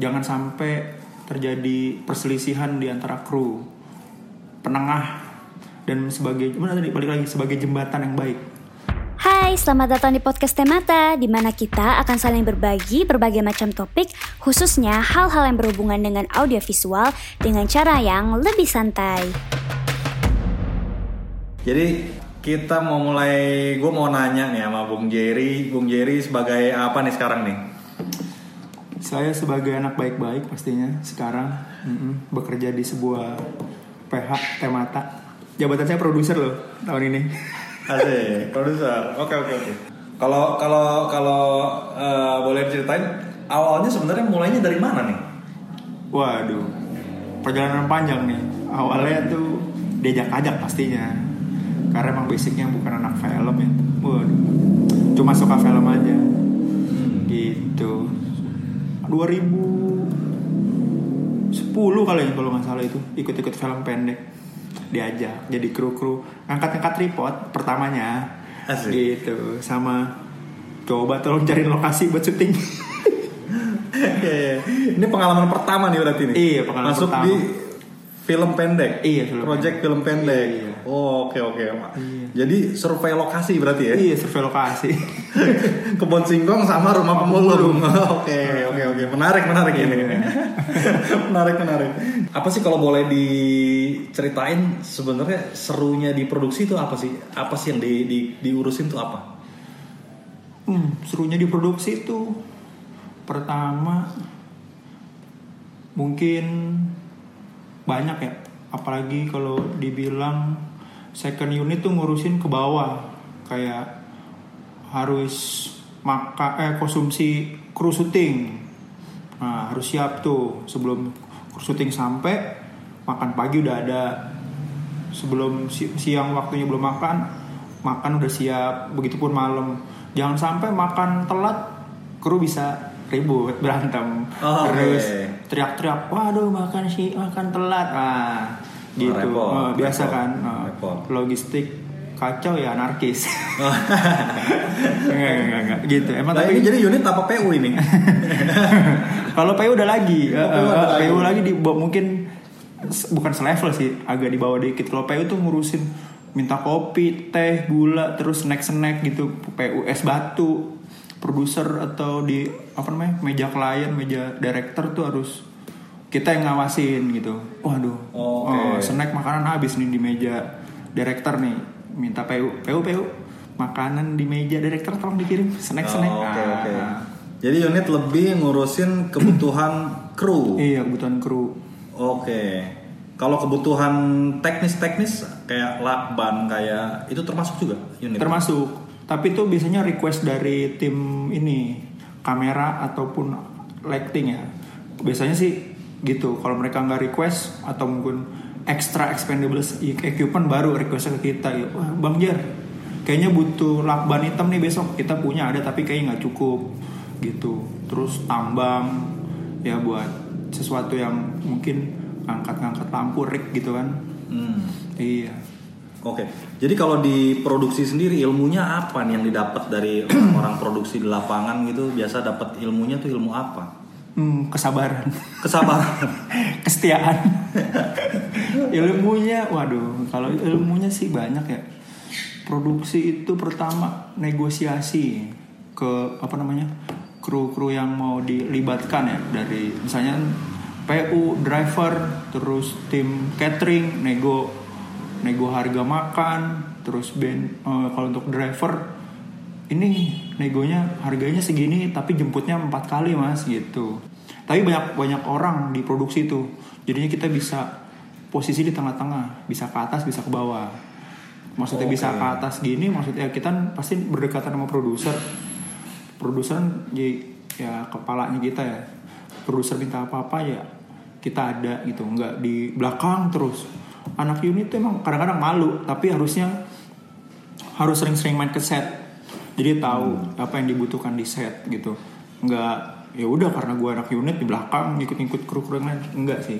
jangan sampai terjadi perselisihan di antara kru penengah dan sebagai mana tadi balik lagi sebagai jembatan yang baik Hai, selamat datang di podcast Temata, di mana kita akan saling berbagi berbagai macam topik, khususnya hal-hal yang berhubungan dengan audiovisual dengan cara yang lebih santai. Jadi kita mau mulai, gue mau nanya nih sama Bung Jerry, Bung Jerry sebagai apa nih sekarang nih? Saya sebagai anak baik-baik pastinya sekarang mm-mm, bekerja di sebuah PH Temata. Jabatan saya produser loh tahun ini. Asik, produser. Oke oke oke. Kalau kalau kalau eh, boleh ceritain awalnya sebenarnya mulainya dari mana nih? Waduh, perjalanan panjang nih. Awalnya tuh diajak-ajak pastinya. Karena emang basicnya bukan anak film ya. Waduh, cuma suka film aja. Gitu. 2010 kali ya kalau nggak salah itu ikut-ikut film pendek diajak jadi kru-kru angkat-angkat tripod pertamanya Asik. gitu sama coba tolong cari lokasi buat syuting Iya, iya. Ini pengalaman pertama nih berarti nih. Iya, pengalaman Masuk pertama. di film pendek. Iya, film Project pendek. film pendek. Iya. Oh, oke oke. Jadi survei lokasi berarti ya? iya survei lokasi Kebun singkong sama rumah pemulung. Oke, oke, oke. Menarik, menarik ini. menarik, menarik. Apa sih kalau boleh diceritain sebenarnya serunya di produksi itu apa sih? Apa sih yang di, di diurusin tuh apa? Hmm, serunya di produksi itu pertama mungkin banyak ya, apalagi kalau dibilang second unit tuh ngurusin ke bawah kayak harus maka eh konsumsi kru syuting. Nah, harus siap tuh sebelum kru syuting sampai makan pagi udah ada. Sebelum si- siang waktunya belum makan, makan udah siap. Begitupun malam. Jangan sampai makan telat kru bisa ribut berantem Oh, terus teriak-teriak waduh makan sih makan telat ah gitu. Repot, Eh, biasa repot, kan? Eh, repot. logistik kacau ya anarkis. Enggak, enggak, enggak, gitu. Emang Nah, tapi ini jadi unit apa PU ini? kalau PU udah lagi. Oh, PU lagi. PU lagi di mungkin bukan selevel sih agak di bawah dikit. Kalau PU tuh ngurusin minta kopi teh gula terus snack snack gitu PU es batu produser atau di apa namanya meja klien meja director tuh harus kita yang ngawasin gitu waduh Oke. oh, snack makanan habis nih di meja director nih minta PU PU PU makanan di meja director tolong dikirim snack snack Oh, Oke Ah. oke. Jadi unit lebih ngurusin kebutuhan kru. Iya kebutuhan kru. Oke. Kalau kebutuhan teknis-teknis kayak lakban kayak itu termasuk juga unit. Termasuk. Tapi itu biasanya request dari tim ini kamera ataupun lighting ya. Biasanya sih gitu. Kalau mereka nggak request atau mungkin extra expendable equipment baru request ke kita ya. Wah bang Jer, kayaknya butuh lakban hitam nih besok. Kita punya ada tapi kayaknya nggak cukup gitu. Terus tambang ya buat sesuatu yang mungkin angkat-angkat lampu rig gitu kan. Hmm. Iya. Oke. Jadi kalau di produksi sendiri ilmunya apa nih yang didapat dari orang produksi di lapangan gitu? Biasa dapat ilmunya tuh ilmu apa? Hmm, kesabaran. Kesabaran. kesetiaan ilmunya waduh kalau ilmunya sih banyak ya produksi itu pertama negosiasi ke apa namanya kru-kru yang mau dilibatkan ya dari misalnya PU driver terus tim catering nego nego harga makan terus ben eh, kalau untuk driver ini negonya harganya segini tapi jemputnya empat kali mas gitu. Tapi banyak banyak orang di produksi itu. Jadinya kita bisa posisi di tengah-tengah bisa ke atas bisa ke bawah. Maksudnya Oke. bisa ke atas gini maksudnya kita pasti berdekatan sama produser. Produser ya, ya kepalanya kita ya. Produser minta apa-apa ya kita ada gitu. Nggak di belakang terus. Anak unit tuh emang kadang-kadang malu tapi harusnya harus sering-sering main ke set jadi tahu apa yang dibutuhkan di set gitu nggak ya udah karena gue anak unit di belakang ikut-ikut kru-kru yang lain enggak sih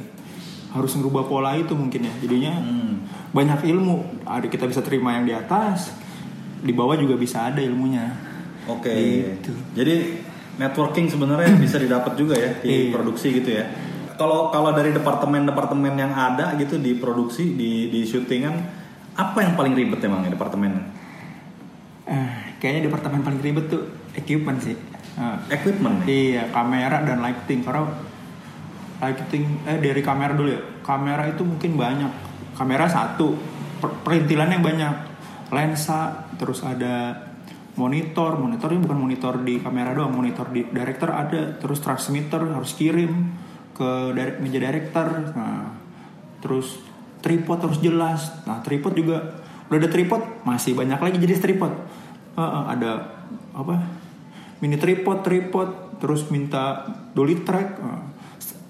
harus ngerubah pola itu mungkin ya jadinya banyak ilmu ada kita bisa terima yang di atas di bawah juga bisa ada ilmunya Oke. Gitu. Jadi networking sebenarnya bisa didapat juga ya di Iya. produksi gitu ya. Kalau kalau dari departemen-departemen yang ada gitu di produksi di di syutingan apa yang paling ribet emang ya departemennya? Kayaknya departemen paling ribet tuh equipment sih. Eh, Equipment. ya? Iya, kamera dan lighting. Karena lighting eh dari kamera dulu ya. Kamera itu mungkin banyak. Kamera satu, per- perintilannya banyak. Lensa, terus ada monitor. Monitornya bukan monitor di kamera doang, monitor di director ada, terus transmitter harus kirim ke meja director. Nah, terus tripod harus jelas. Nah, tripod juga udah ada tripod, masih banyak lagi jenis tripod. Eh, ada apa? mini tripod tripod terus minta dolly track uh,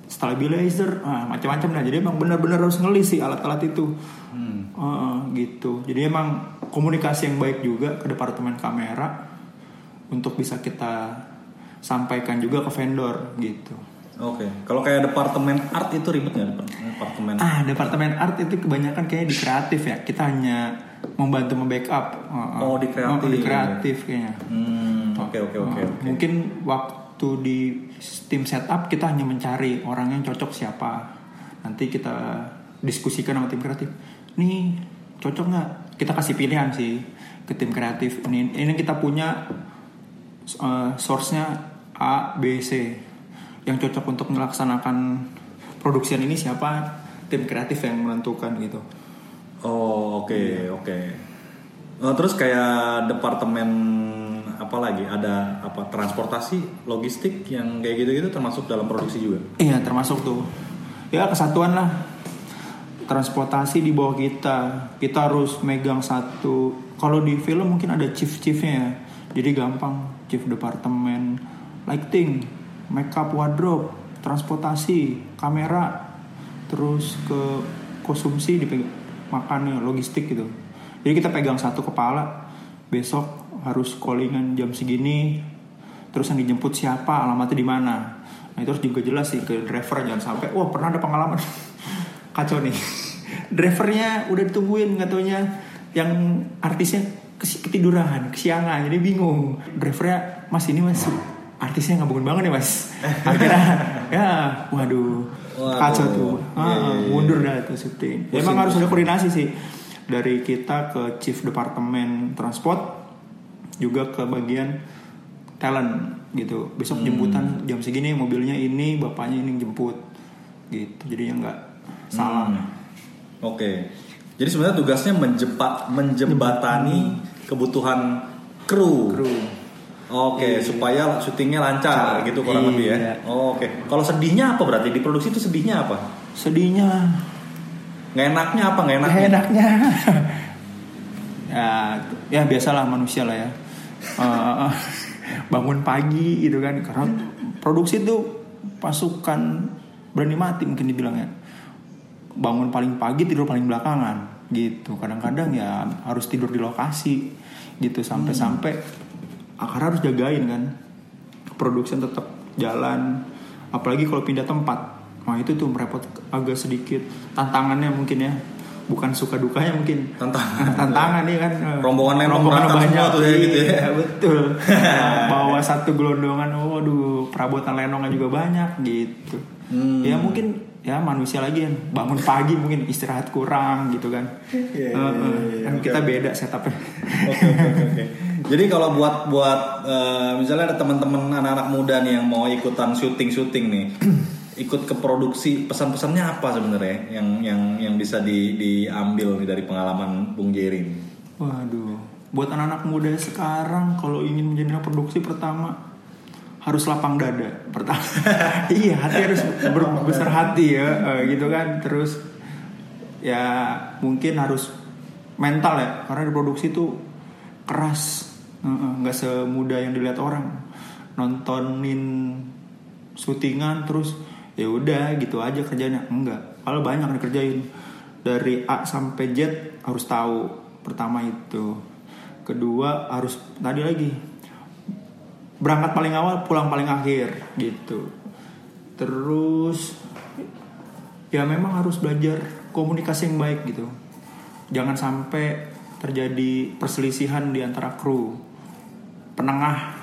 stabilizer uh, macam-macam nah jadi emang benar-benar harus ngelis sih alat-alat itu Hmm. Uh, uh, gitu jadi emang komunikasi yang baik juga ke departemen kamera untuk bisa kita sampaikan juga ke vendor gitu Oke. Kalau kayak departemen art itu ribet nggak departemen? ah departemen art itu kebanyakan kayak di kreatif ya kita hanya membantu membackup Uh. Oh, di kreatif. di kreatif kayaknya Hmm. Oke oke oke oke. Mungkin waktu di tim setup kita hanya mencari orang yang cocok siapa. Nanti kita diskusikan sama tim kreatif. Nih cocok nggak? Kita kasih pilihan sih ke tim kreatif. Ini ini kita punya uh, source-nya A, B, C. Yang cocok untuk melaksanakan produksian ini siapa? Tim kreatif yang menentukan gitu. Oh oke oke. Oh, terus kayak departemen apa lagi? Ada apa transportasi, logistik yang kayak gitu-gitu termasuk dalam produksi juga. Iya termasuk tuh. Ya kesatuan lah. Transportasi di bawah kita. Kita harus megang satu. Kalau di film mungkin ada chief chiefnya ya. Jadi gampang. Chief departemen. Lighting makeup wardrobe transportasi kamera. Terus ke konsumsi dipegang makannya logistik gitu. Jadi kita pegang satu kepala besok harus callingan jam segini terus yang dijemput siapa alamatnya di mana. Nah itu harus juga jelas sih ke driver jangan sampai wah pernah ada pengalaman. Kacau nih. Drivernya udah ditungguin nggak taunya yang artisnya ketiduran kesiangan jadi bingung. Drivernya mas ini mas artisnya nggak bangun bangun ya mas. Akhirnya ya waduh Kacau tuh. Iya, Ah, iya, iya. mundur dah tuh syuting. Ya, emang harus ada koordinasi sih. Dari kita ke chief departemen transport juga ke bagian talent gitu. Besok jemputan jam segini mobilnya ini bapaknya ini yang jemput. Gitu. Jadi nggak salah. Hmm. Oke. Jadi sebenarnya tugasnya menjepat menjembatani kebutuhan kru. kru Oke, supaya syutingnya lancar Lancar. gitu kurang lebih ya. Iya. Oh, Oke. Kalau sedihnya apa berarti di produksi itu sedihnya apa? sedihnya Nggak enaknya apa nggak enaknya? Enaknya ya ya biasalah manusia lah ya Eh, bangun pagi gitu kan karena produksi itu pasukan berani mati mungkin dibilangnya bangun paling pagi tidur paling belakangan gitu kadang-kadang ya harus tidur di lokasi gitu sampai-sampai akarnya harus jagain kan. Produksi tetap jalan. Apalagi kalau pindah tempat. Wah itu tuh merepot agak sedikit. Tantangannya mungkin ya. Bukan suka dukanya mungkin. Tantangan. tantangan nih kan. Rombongan Lenong Rombongan semua tuh ya, gitu ya. Iya, betul. Bawa satu gelondongan waduh perabotan lenongnya juga banyak gitu. Hmm. ya mungkin ya manusia lagi kan bangun pagi mungkin istirahat kurang gitu kan Eh, eh. iya, iya, kan oke, kita beda setupnya oke oke, oke. Jadi kalau buat buat eh, misalnya ada teman-teman anak-anak muda nih yang mau ikutan syuting-syuting nih, ikut ke produksi pesan-pesannya apa sebenarnya yang yang yang bisa di, diambil nih dari pengalaman Bung Jerry? Waduh, buat anak-anak muda sekarang kalau ingin menjadi produksi pertama harus lapang dada pertama. iya, hati harus besar hati ya, eh, gitu kan. Terus ya mungkin harus mental ya, karena di produksi itu keras, nggak semudah yang dilihat orang. Nontonin syutingan terus ya udah gitu aja kerjanya enggak kalau banyak dikerjain dari A sampai Z harus tahu pertama itu kedua harus tadi lagi berangkat paling awal pulang paling akhir gitu. Terus ya memang harus belajar komunikasi yang baik gitu. Jangan sampai terjadi perselisihan di antara kru penengah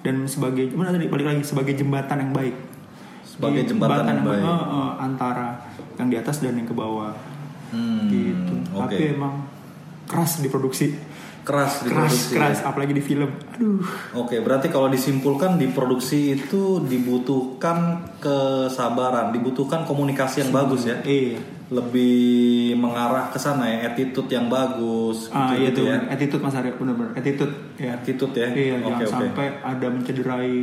dan sebagai gimana tadi? Balik lagi sebagai jembatan yang baik. Sebagai Iya, jembatan yang baik. eh, eh, antara yang di atas dan yang ke bawah. Hmm, gitu. oke. tapi emang keras diproduksi keras di keras produksi. keras apalagi di film aduh Oke, berarti kalau disimpulkan di produksi itu dibutuhkan kesabaran, dibutuhkan komunikasi yang bagus ya. iya Lebih mengarah ke sana ya, attitude yang bagus ah iya gitu tuh ya. attitude mas Arya bener-bener attitude ya Attitude ya. Iya, Oke, jangan oke. sampai ada mencederai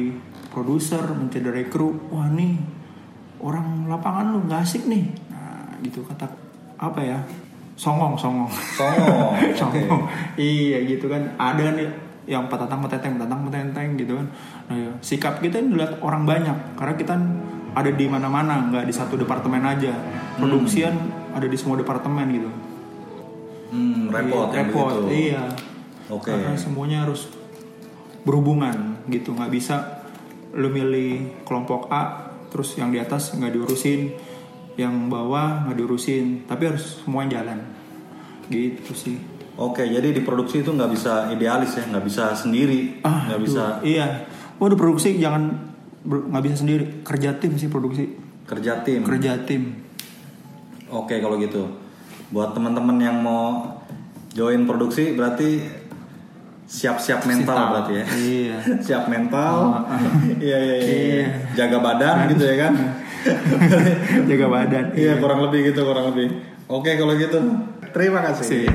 produser, mencederai kru. Wah nih orang lapangan lu nggak asik nih. Nah, gitu kata apa ya? Songong, songong. Songong. Songong. Iya gitu kan. Ada kan yang patatang petenteng, patatang petenteng gitu kan. Nah, ya, sikap kita ini dilihat orang banyak karena kita ada di mana-mana, nggak di satu departemen aja. Produksian ada di semua departemen gitu. Hmm, repot Iya, repot, begitu. iya. Oke. Karena semuanya harus berhubungan gitu, nggak bisa lu milih kelompok A, terus yang di atas nggak diurusin, yang bawah nggak diurusin, tapi harus semuanya jalan. Gitu sih. Oke, jadi di produksi itu nggak bisa idealis ya, nggak bisa sendiri, nggak aduh, bisa Iya. Waduh produksi jangan nggak bisa sendiri, kerja tim sih produksi. kerja tim. Kerja tim. Oke kalau gitu. Buat teman-teman yang mau join produksi berarti siap-siap mental Siap. berarti ya. Iya. Siap mental. Iya iya iya. Iya. Jaga badan gitu ya kan. Jaga badan. Iya kurang lebih gitu kurang lebih. Oke kalau gitu. Terima kasih. Sih.